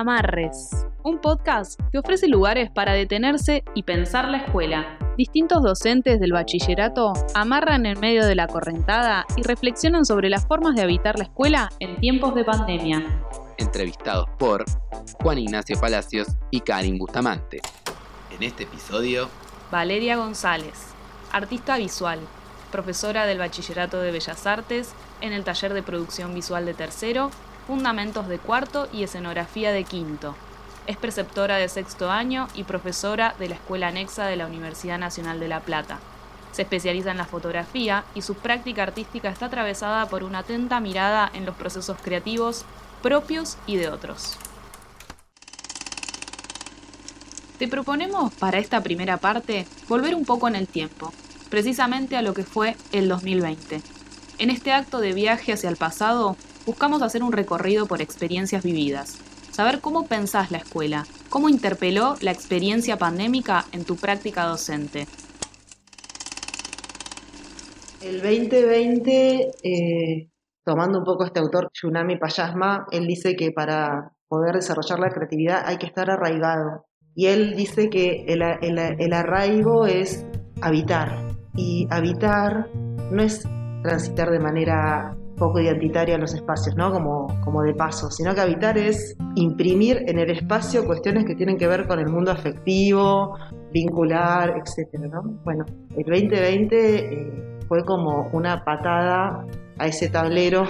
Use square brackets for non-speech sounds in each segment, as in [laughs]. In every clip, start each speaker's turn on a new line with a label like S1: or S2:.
S1: Amarres, un podcast que ofrece lugares para detenerse y pensar la escuela. Distintos docentes del bachillerato amarran en medio de la correntada y reflexionan sobre las formas de habitar la escuela en tiempos de pandemia.
S2: Entrevistados por Juan Ignacio Palacios y Karin Bustamante. En este episodio,
S1: Valeria González, artista visual, profesora del Bachillerato de Bellas Artes en el taller de producción visual de tercero Fundamentos de cuarto y escenografía de quinto. Es preceptora de sexto año y profesora de la Escuela Anexa de la Universidad Nacional de La Plata. Se especializa en la fotografía y su práctica artística está atravesada por una atenta mirada en los procesos creativos propios y de otros. Te proponemos para esta primera parte volver un poco en el tiempo, precisamente a lo que fue el 2020. En este acto de viaje hacia el pasado buscamos hacer un recorrido por experiencias vividas, saber cómo pensás la escuela, cómo interpeló la experiencia pandémica en tu práctica docente.
S3: El 2020, eh, tomando un poco este autor Yunami Payasma, él dice que para poder desarrollar la creatividad hay que estar arraigado. Y él dice que el, el arraigo es habitar. Y habitar no es transitar de manera poco identitaria los espacios, ¿no? Como, como de paso, sino que habitar es imprimir en el espacio cuestiones que tienen que ver con el mundo afectivo, vincular, etcétera, ¿no? Bueno, el 2020 eh, fue como una patada a ese tablero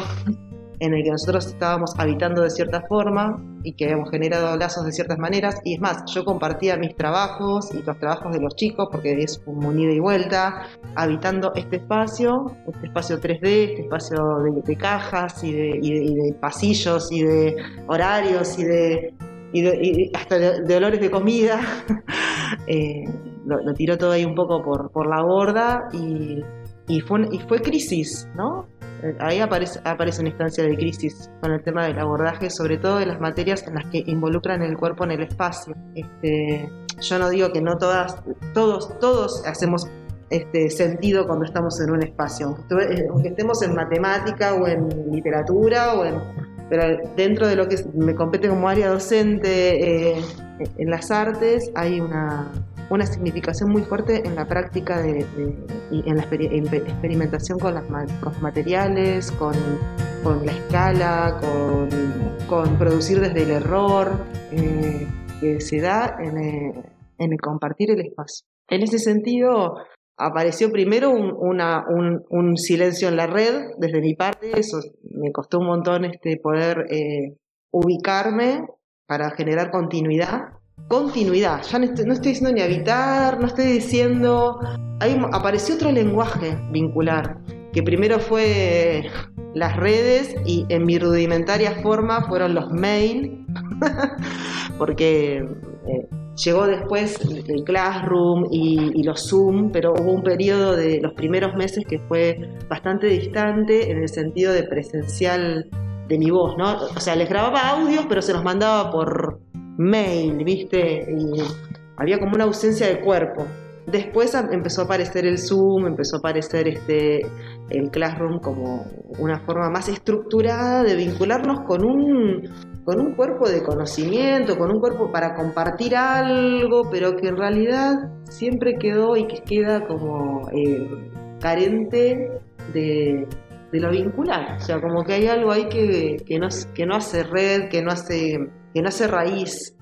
S3: en el que nosotros estábamos habitando de cierta forma y que hemos generado lazos de ciertas maneras. Y es más, yo compartía mis trabajos y los trabajos de los chicos, porque es un ida y vuelta, habitando este espacio, este espacio 3D, este espacio de, cajas y de, pasillos y de horarios y de, hasta de, olores de comida. [laughs] Eh, lo, tiró todo ahí un poco por, por la borda y, y, fue, y fue crisis, ¿no? Ahí aparece, aparece una instancia de crisis con el tema del abordaje, sobre todo de las materias en las que involucran el cuerpo en el espacio. Este, yo no digo que no todas, todos, todos hacemos este sentido cuando estamos en un espacio, aunque, estemos en matemática o en literatura o en pero dentro de lo que me compete como área docente eh, en las artes hay una, una significación muy fuerte en la práctica de, y en la experimentación con, las, los materiales, con, la escala, con, producir desde el error, eh, que se da eh, en, el compartir el espacio. En ese sentido, apareció primero un, silencio en la red, desde mi parte, eso me costó un montón este, poder eh, ubicarme para generar continuidad continuidad. Ya no estoy, diciendo ni habitar, no estoy diciendo. Ahí apareció otro lenguaje vincular, que primero fue las redes y en mi rudimentaria forma fueron los mail, [laughs] porque eh, llegó después el Classroom y, los Zoom, pero hubo un periodo de los primeros meses que fue bastante distante en el sentido de presencial de mi voz, ¿no? O sea, les grababa audios, pero se los mandaba por, mail, ¿viste? Y había como una ausencia de cuerpo. Después empezó a aparecer el Zoom, empezó a aparecer este, el Classroom como una forma más estructurada de vincularnos con un, con un cuerpo de conocimiento, con un cuerpo para compartir algo, pero que en realidad siempre quedó y que queda como eh, carente de, de, lo vincular. O sea, como que hay algo ahí que, que, no, que no hace red, que no hace que no hace raíz.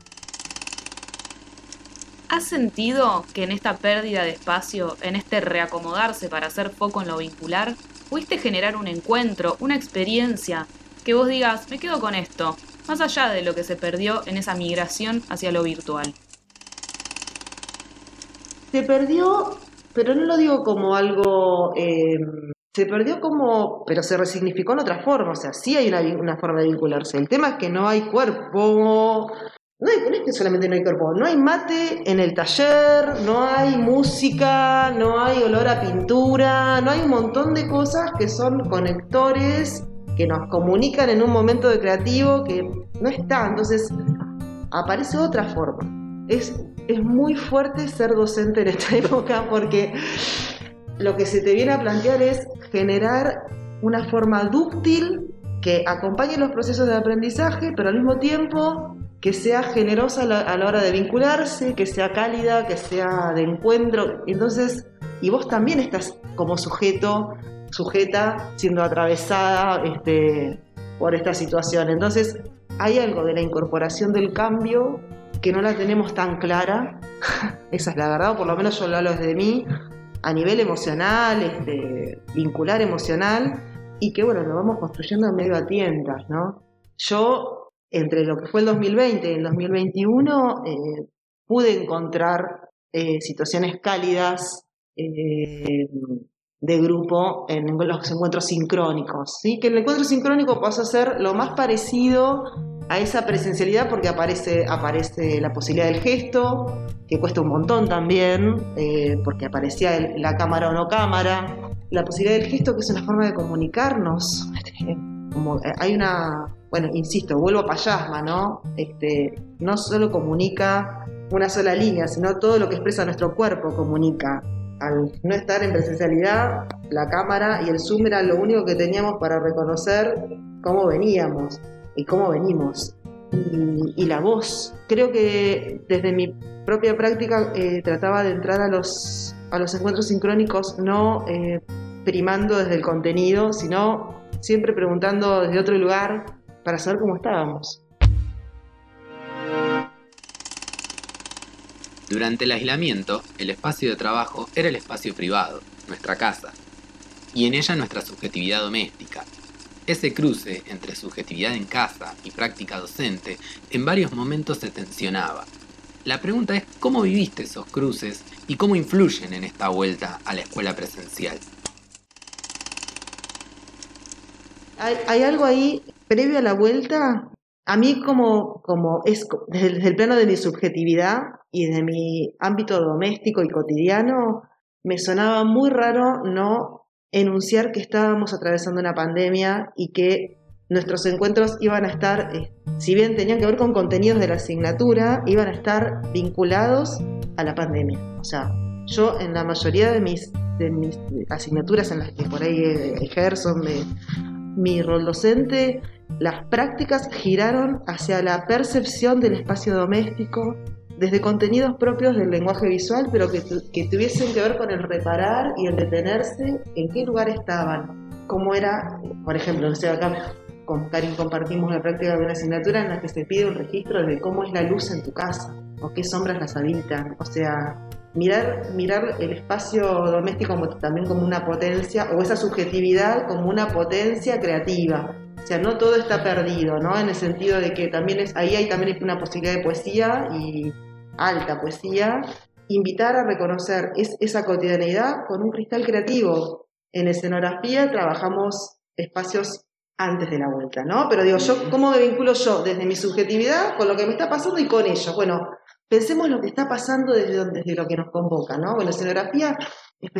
S1: ¿Has sentido que en esta pérdida de espacio, en este reacomodarse para hacer foco en lo vincular, pudiste generar un encuentro, una experiencia, que vos digas, me quedo con esto, más allá de lo que se perdió en esa migración hacia lo virtual?
S3: Se perdió, pero no lo digo como algo eh, se perdió como, pero se resignificó en otra forma, o sea, sí hay una, forma de vincularse. El tema es que no hay cuerpo, no, hay, es que solamente no hay cuerpo, no hay mate en el taller, no hay música, no hay olor a pintura, no hay un montón de cosas que son conectores que nos comunican en un momento de creativo que no está, entonces aparece otra forma. Es, es muy fuerte ser docente en esta [laughs] época porque lo que se te viene a plantear es generar una forma dúctil que acompañe los procesos de aprendizaje, pero al mismo tiempo que sea generosa a la, hora de vincularse, que sea cálida, que sea de encuentro. Entonces, y vos también estás como sujeto, sujeta, siendo atravesada este, por esta situación. Entonces, hay algo de la incorporación del cambio que no la tenemos tan clara, [laughs] esa es la verdad, o por lo menos yo lo hablo desde mí, a nivel emocional, este, vincular emocional, y que bueno, lo vamos construyendo en medio a tientas, ¿no? Yo, entre lo que fue el 2020 y el 2021, eh, pude encontrar eh, situaciones cálidas eh, de grupo en los encuentros sincrónicos, ¿sí? Que el encuentro sincrónico pasó a ser lo más parecido a esa presencialidad porque aparece, aparece la posibilidad del gesto, que cuesta un montón también, eh, porque aparecía la cámara o no cámara, la posibilidad del gesto que es una forma de comunicarnos. Eh, hay una, bueno, insisto, vuelvo a Payasma, ¿no? Este, no solo comunica una sola línea, sino todo lo que expresa nuestro cuerpo comunica. Al no estar en presencialidad, la cámara y el zoom era lo único que teníamos para reconocer cómo veníamos y cómo venimos. Y, la voz. Creo que desde mi propia práctica eh, trataba de entrar a los, a los encuentros sincrónicos no eh, primando desde el contenido, sino siempre preguntando desde otro lugar para saber cómo estábamos.
S2: Durante el aislamiento, el espacio de trabajo era el espacio privado, nuestra casa, y en ella nuestra subjetividad doméstica. Ese cruce entre subjetividad en casa y práctica docente en varios momentos se tensionaba. La pregunta es cómo viviste esos cruces y cómo influyen en esta vuelta a la escuela presencial.
S3: Hay, algo ahí previo a la vuelta, a mí como, como es desde el plano de mi subjetividad y de mi ámbito doméstico y cotidiano, me sonaba muy raro no enunciar que estábamos atravesando una pandemia y que nuestros encuentros iban a estar, eh, si bien tenían que ver con contenidos de la asignatura, iban a estar vinculados a la pandemia. O sea, yo en la mayoría de mis, de mis asignaturas en las que por ahí eh, ejerzo mi rol docente, las prácticas giraron hacia la percepción del espacio doméstico desde contenidos propios del lenguaje visual, pero que, que tuviesen que ver con el reparar y el detenerse en qué lugar estaban, cómo era, por ejemplo, no sé, acá con Karin compartimos la práctica de una asignatura en la que se pide un registro de cómo es la luz en tu casa, o qué sombras las habitan, o sea, mirar, mirar el espacio doméstico como, también como una potencia, o esa subjetividad como una potencia creativa. O sea, no todo está perdido, ¿no? En el sentido de que también es, ahí hay también una posibilidad de poesía y alta poesía. Invitar a reconocer es, esa cotidianeidad con un cristal creativo. En escenografía trabajamos espacios antes de la vuelta, ¿no? Pero digo, yo, ¿cómo me vinculo yo desde mi subjetividad con lo que me está pasando y con ellos? Bueno, pensemos lo que está pasando desde, lo que nos convoca, ¿no? Bueno, escenografía eh,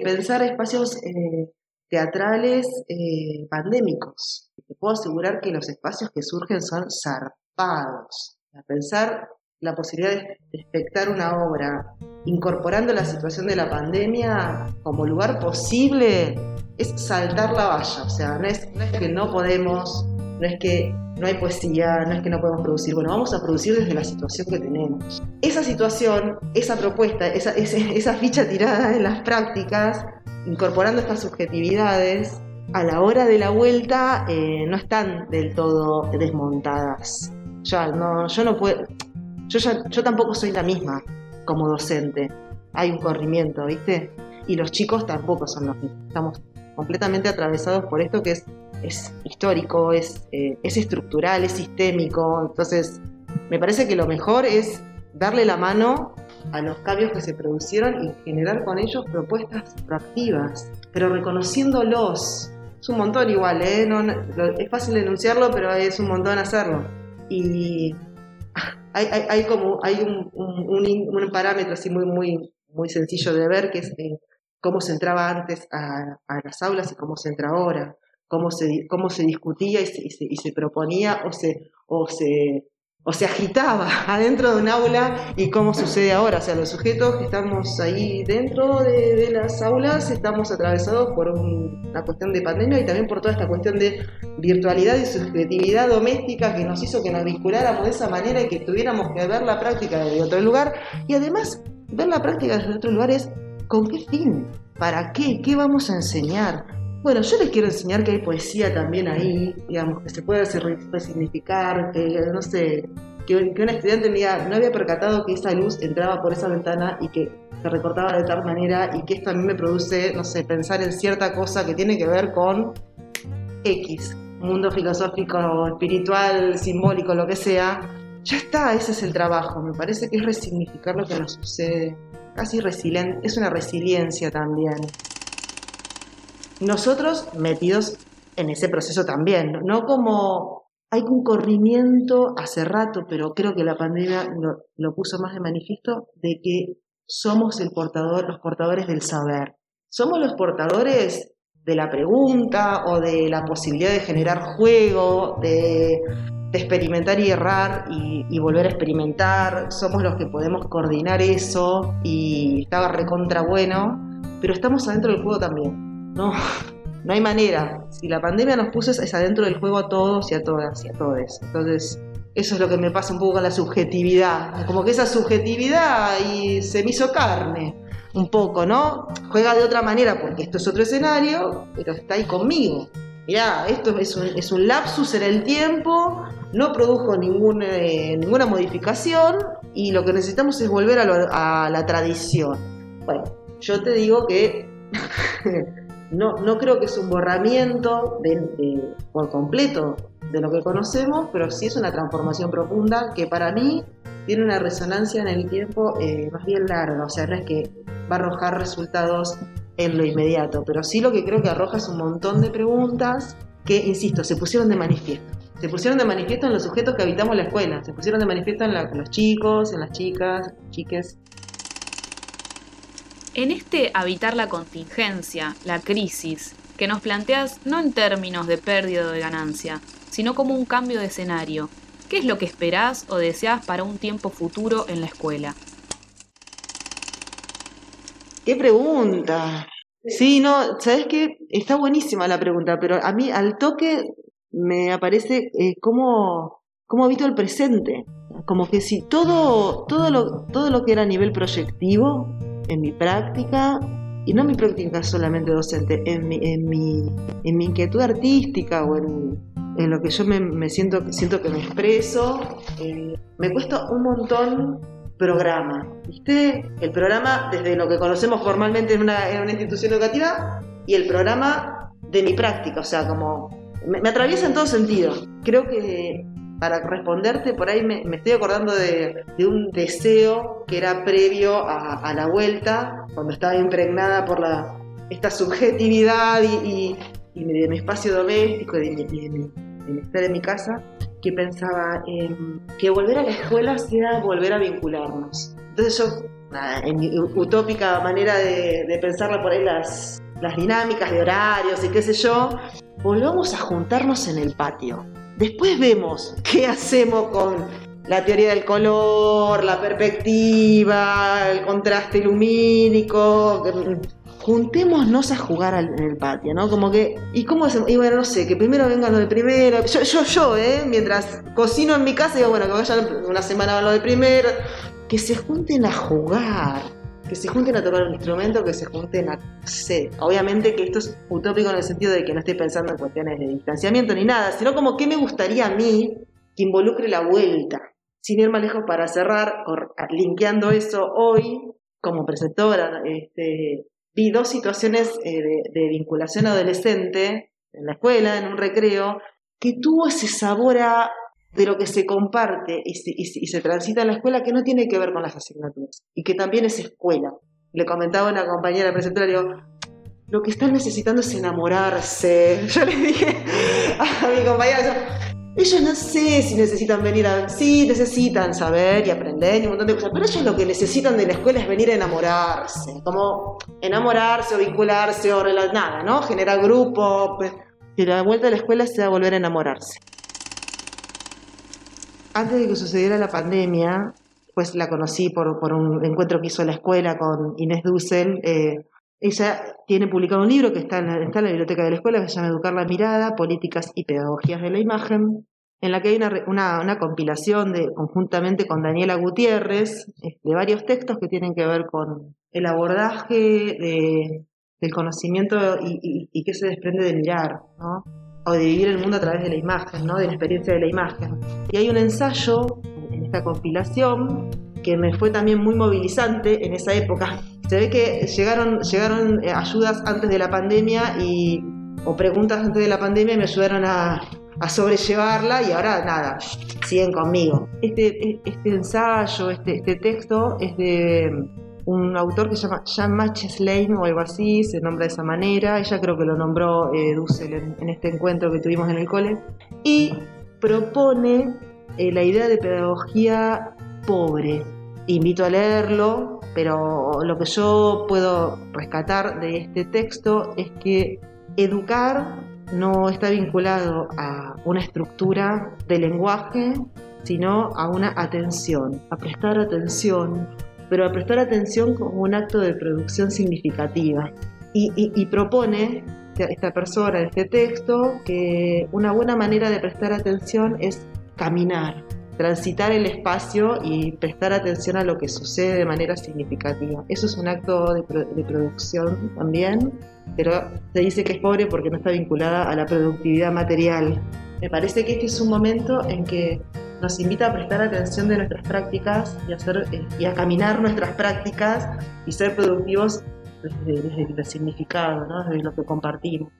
S3: pensar espacios eh, teatrales eh, pandémicos. Te puedo asegurar que los espacios que surgen son zarpados. A pensar la posibilidad de, espectar una obra incorporando la situación de la pandemia como lugar posible es saltar la valla. O sea, no es, no es que no podemos, no es que no hay poesía, no es que no podemos producir. Bueno, vamos a producir desde la situación que tenemos. Esa situación, esa propuesta, esa, esa ficha tirada en las prácticas, incorporando estas subjetividades, a la hora de la vuelta eh, no están del todo desmontadas. Ya, no, yo no puedo, yo, ya, yo tampoco soy la misma como docente. Hay un corrimiento, ¿viste? Y los chicos tampoco son los mismos. Estamos completamente atravesados por esto que es, es histórico, es, eh, es estructural, es sistémico. Entonces, me parece que lo mejor es darle la mano a los cambios que se producieron y generar con ellos propuestas proactivas, pero reconociéndolos. Es un montón igual, ¿eh? Es fácil denunciarlo, pero es un montón hacerlo. Y hay, hay, como hay un, un, un parámetro así muy, muy, muy sencillo de ver que es eh, cómo se entraba antes a, a las aulas y cómo se entra ahora, cómo se, cómo se discutía y se, y se, y se proponía o se, o se o se agitaba [laughs] adentro de un aula y cómo sucede ahora. O sea, los sujetos que estamos ahí dentro de, las aulas estamos atravesados por una cuestión de pandemia y también por toda esta cuestión de virtualidad y subjetividad doméstica que nos hizo que nos vinculáramos de esa manera y que tuviéramos que ver la práctica desde otro lugar. Y además, ver la práctica desde otro lugar es ¿con qué fin? ¿Para qué? ¿Qué vamos a enseñar? Bueno, yo les quiero enseñar que hay poesía también ahí, digamos, que se puede resignificar, que no sé, que, un estudiante diga, no había percatado que esa luz entraba por esa ventana y que se recortaba de tal manera y que esto a mí me produce, no sé, pensar en cierta cosa que tiene que ver con X, mundo filosófico, espiritual, simbólico, lo que sea. Ya está, ese es el trabajo. Me parece que es resignificar lo que nos sucede. Casi resiliente, es una resiliencia también nosotros metidos en ese proceso también, no como hay un corrimiento hace rato, pero creo que la pandemia lo, puso más de manifiesto, de que somos el portador, los portadores del saber. Somos los portadores de la pregunta o de la posibilidad de generar juego, de, experimentar y errar y, y, volver a experimentar. Somos los que podemos coordinar eso y estaba recontra bueno, pero estamos adentro del juego también. No, no hay manera. Si la pandemia nos puso es adentro del juego a todos y a todas y a todos. Entonces, eso es lo que me pasa un poco con la subjetividad. Como que esa subjetividad y se me hizo carne. Un poco, ¿no? Juega de otra manera porque esto es otro escenario, pero está ahí conmigo. Mirá, esto es un, lapsus en el tiempo, no produjo eh, ninguna modificación y lo que necesitamos es volver a, a la tradición. Bueno, yo te digo que [laughs] No, no creo que es un borramiento por completo de lo que conocemos, pero sí es una transformación profunda que para mí tiene una resonancia en el tiempo eh, más bien larga, o sea, no es que va a arrojar resultados en lo inmediato, pero sí lo que creo que arroja es un montón de preguntas que, insisto, se pusieron de manifiesto. Se pusieron de manifiesto en los sujetos que habitamos la escuela, se pusieron de manifiesto en, en los chicos, en las chicas, chiques,
S1: en este habitar la contingencia, la crisis, que nos planteas no en términos de pérdida o de ganancia, sino como un cambio de escenario, ¿qué es lo que esperás o deseas para un tiempo futuro en la escuela?
S3: ¡Qué pregunta! Sí, no, sabes qué? está buenísima la pregunta, pero a mí al toque me aparece eh, como, como habito el presente. Como que si todo, todo, lo, todo lo que era a nivel proyectivo en mi práctica, y no en mi práctica solamente docente, en mi, en mi, en mi inquietud artística o en, en lo que yo me, siento, siento que me expreso, eh, me cuesta un montón programa. ¿Viste? El programa desde lo que conocemos formalmente en una, en una institución educativa y el programa de mi práctica, o sea, como me, me atraviesa en todo sentido. Creo que para responderte, por ahí me, estoy acordando de, un deseo que era previo a, la vuelta, cuando estaba impregnada por esta subjetividad y, de mi espacio doméstico, de, de, estar en mi casa, que pensaba que volver a la escuela sea volver a vincularnos. Entonces yo, en mi utópica manera de, de pensarla por ahí las, las dinámicas de horarios y qué sé yo, volvamos a juntarnos en el patio Después vemos qué hacemos con la teoría del color, la perspectiva, el contraste lumínico. Juntémonos a jugar en el patio, ¿no? Como que, ¿y cómo hacemos? Y bueno, no sé, que primero vengan los de primero. Yo, yo, ¿eh? Mientras cocino en mi casa, digo, bueno, que vayan una semana a los de primero. Que se junten a jugar que se junten a tocar un instrumento, que se junten a... sé, obviamente que esto es utópico en el sentido de que no estoy pensando en cuestiones de distanciamiento ni nada, sino como qué me gustaría a mí que involucre la vuelta. Sin ir más lejos para cerrar, linkeando eso hoy, como preceptora, este, vi dos situaciones eh, de vinculación adolescente en la escuela, en un recreo, que tuvo ese sabor a de lo que se comparte y se, transita en la escuela que no tiene que ver con las asignaturas y que también es escuela. Le comentaba a una compañera preceptora, digo, lo que están necesitando es enamorarse. [laughs] Yo le dije a mi compañera, ellos no sé si necesitan venir a... Sí, necesitan saber y aprender y un montón de cosas, pero ellos lo que necesitan de la escuela es venir a enamorarse, como enamorarse o vincularse o nada, ¿no? Generar grupo, pues, que la vuelta a la escuela sea volver a enamorarse. Antes de que sucediera la pandemia, pues la conocí por, un encuentro que hizo la escuela con Inés Dussel. Eh, ella tiene publicado un libro que está en, la, está en la biblioteca de la escuela que se llama Educar la Mirada, Políticas y Pedagogías de la Imagen, en la que hay una, una, una compilación de, conjuntamente con Daniela Gutiérrez eh, de varios textos que tienen que ver con el abordaje de, del conocimiento y, y, y qué se desprende de mirar, ¿no? O de vivir el mundo a través de la imagen, ¿no? de la experiencia de la imagen. Y hay un ensayo en esta compilación que me fue también muy movilizante en esa época. Se ve que llegaron, llegaron eh, ayudas antes de la pandemia y, o preguntas antes de la pandemia y me ayudaron a, a sobrellevarla y ahora nada, siguen conmigo. Este, este ensayo, este, este texto es de un autor que se llama Jean Matches Lane o algo así, se nombra de esa manera, ella creo que lo nombró eh, Dussel en, en, este encuentro que tuvimos en el cole, y propone eh, la idea de pedagogía pobre. Invito a leerlo, pero lo que yo puedo rescatar de este texto es que educar no está vinculado a una estructura de lenguaje, sino a una atención, a prestar atención, pero a prestar atención como un acto de producción significativa. Y, y, y propone esta persona este texto que una buena manera de prestar atención es caminar, transitar el espacio y prestar atención a lo que sucede de manera significativa. Eso es un acto de, de, producción también, pero se dice que es pobre porque no está vinculada a la productividad material. Me parece que este es un momento en que nos invita a prestar atención de nuestras prácticas y hacer, eh, y a caminar nuestras prácticas y ser productivos desde, el significado, ¿no? desde lo que compartimos.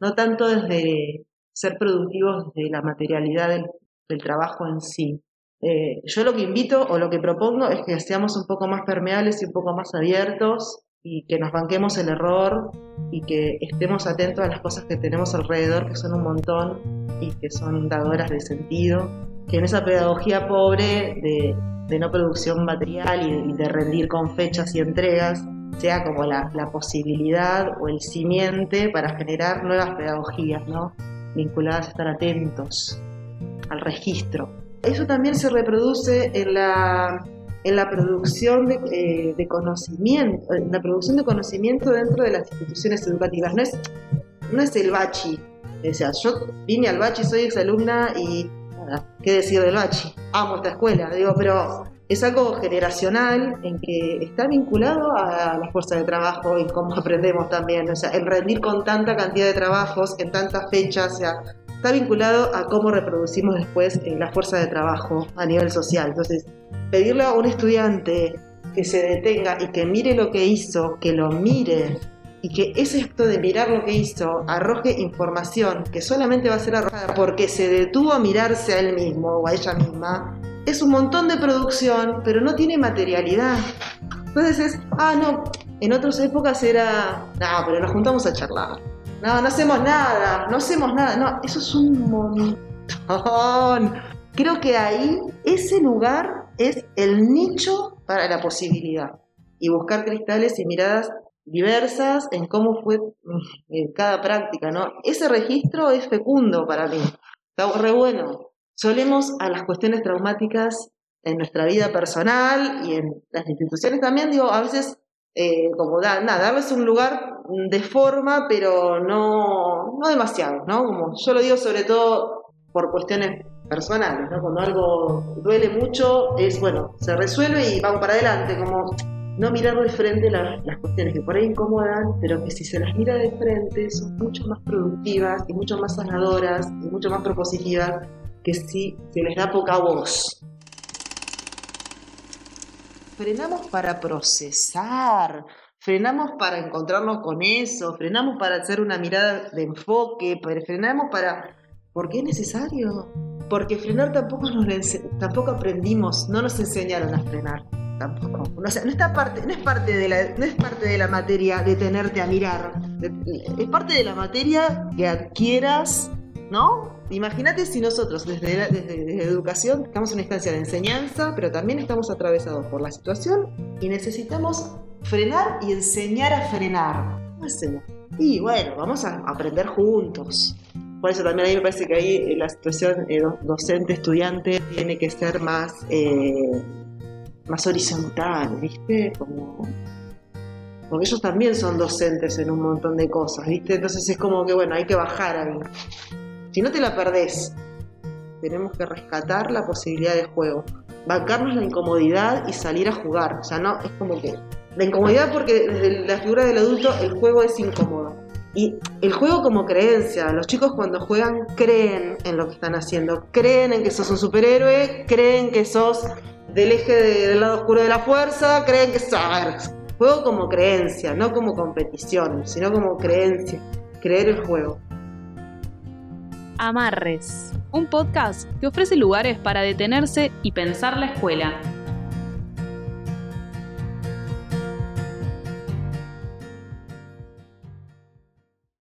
S3: No tanto desde ser productivos desde la materialidad del, del trabajo en sí. Eh, yo lo que invito o lo que propongo es que seamos un poco más permeables y un poco más abiertos y que nos banquemos el error y que estemos atentos a las cosas que tenemos alrededor, que son un montón y que son dadoras de sentido, que en esa pedagogía pobre de, de no producción material y de, y de, rendir con fechas y entregas, sea como la, la, posibilidad o el simiente para generar nuevas pedagogías, ¿no? vinculadas a estar atentos al registro. Eso también se reproduce en la, en la producción de, eh, de, conocimiento, en la producción de conocimiento dentro de las instituciones educativas. No es, no es el bachi. O sea, yo vine al bachi, soy exalumna y ¿qué decir del bachi? Amo esta escuela, digo, pero es algo generacional en que está vinculado a la fuerza de trabajo y cómo aprendemos también. O sea, el rendir con tanta cantidad de trabajos en tantas fechas, o sea, está vinculado a cómo reproducimos después eh, la fuerza de trabajo a nivel social. Entonces, pedirle a un estudiante que se detenga y que mire lo que hizo, que lo mire y que ese acto de mirar lo que hizo arroje información que solamente va a ser arrojada porque se detuvo a mirarse a él mismo o a ella misma, es un montón de producción, pero no tiene materialidad. Entonces es, ah, no, en otras épocas era, no, pero nos juntamos a charlar no, no hacemos nada, no hacemos nada. No, eso es un montón. Creo que ahí ese lugar es el nicho para la posibilidad. Y buscar cristales y miradas diversas en cómo fue en cada práctica, ¿no? Ese registro es fecundo para mí. Está re bueno. Solemos a las cuestiones traumáticas en nuestra vida personal y en las instituciones también, digo, a veces eh, como da, nada, darles un lugar de forma, pero no, no demasiado, ¿no? Como yo lo digo sobre todo por cuestiones personales, ¿no? Cuando algo duele mucho, es bueno, se resuelve y vamos para adelante, como no mirar de frente las, cuestiones que por ahí incomodan, pero que si se las mira de frente son mucho más productivas y mucho más sanadoras y mucho más propositivas que si se les da poca voz frenamos para procesar, frenamos para encontrarnos con eso, frenamos para hacer una mirada de enfoque, frenamos para... ¿Por qué es necesario? Porque frenar tampoco, nos tampoco aprendimos, no nos enseñaron a frenar. Tampoco. O sea, no, está parte, no, es parte de la, no es parte de la materia detenerte a mirar. Es parte de la materia que adquieras ¿no? Imagínate si nosotros desde, la, desde, desde, educación estamos en una instancia de enseñanza, pero también estamos atravesados por la situación y necesitamos frenar y enseñar a frenar. ¿Cómo hacemos? Y bueno, vamos a aprender juntos. por eso también a mí me parece que ahí eh, la situación eh, docente-estudiante tiene que ser más, eh, más horizontal, ¿viste? Como, porque ellos también son docentes en un montón de cosas, ¿viste? Entonces es como que, bueno, hay que bajar ahí. Si no te la perdés, tenemos que rescatar la posibilidad de juego, bancarnos la incomodidad y salir a jugar. O sea, no, es como que la incomodidad porque desde la figura del adulto el juego es incómodo. Y el juego como creencia, los chicos cuando juegan creen en lo que están haciendo, creen en que sos un superhéroe, creen que sos del eje del lado oscuro de la fuerza, creen que sos... juego como creencia, no como competición, sino como creencia, creer el juego.
S1: Amarres, un podcast que ofrece lugares para detenerse y pensar la escuela.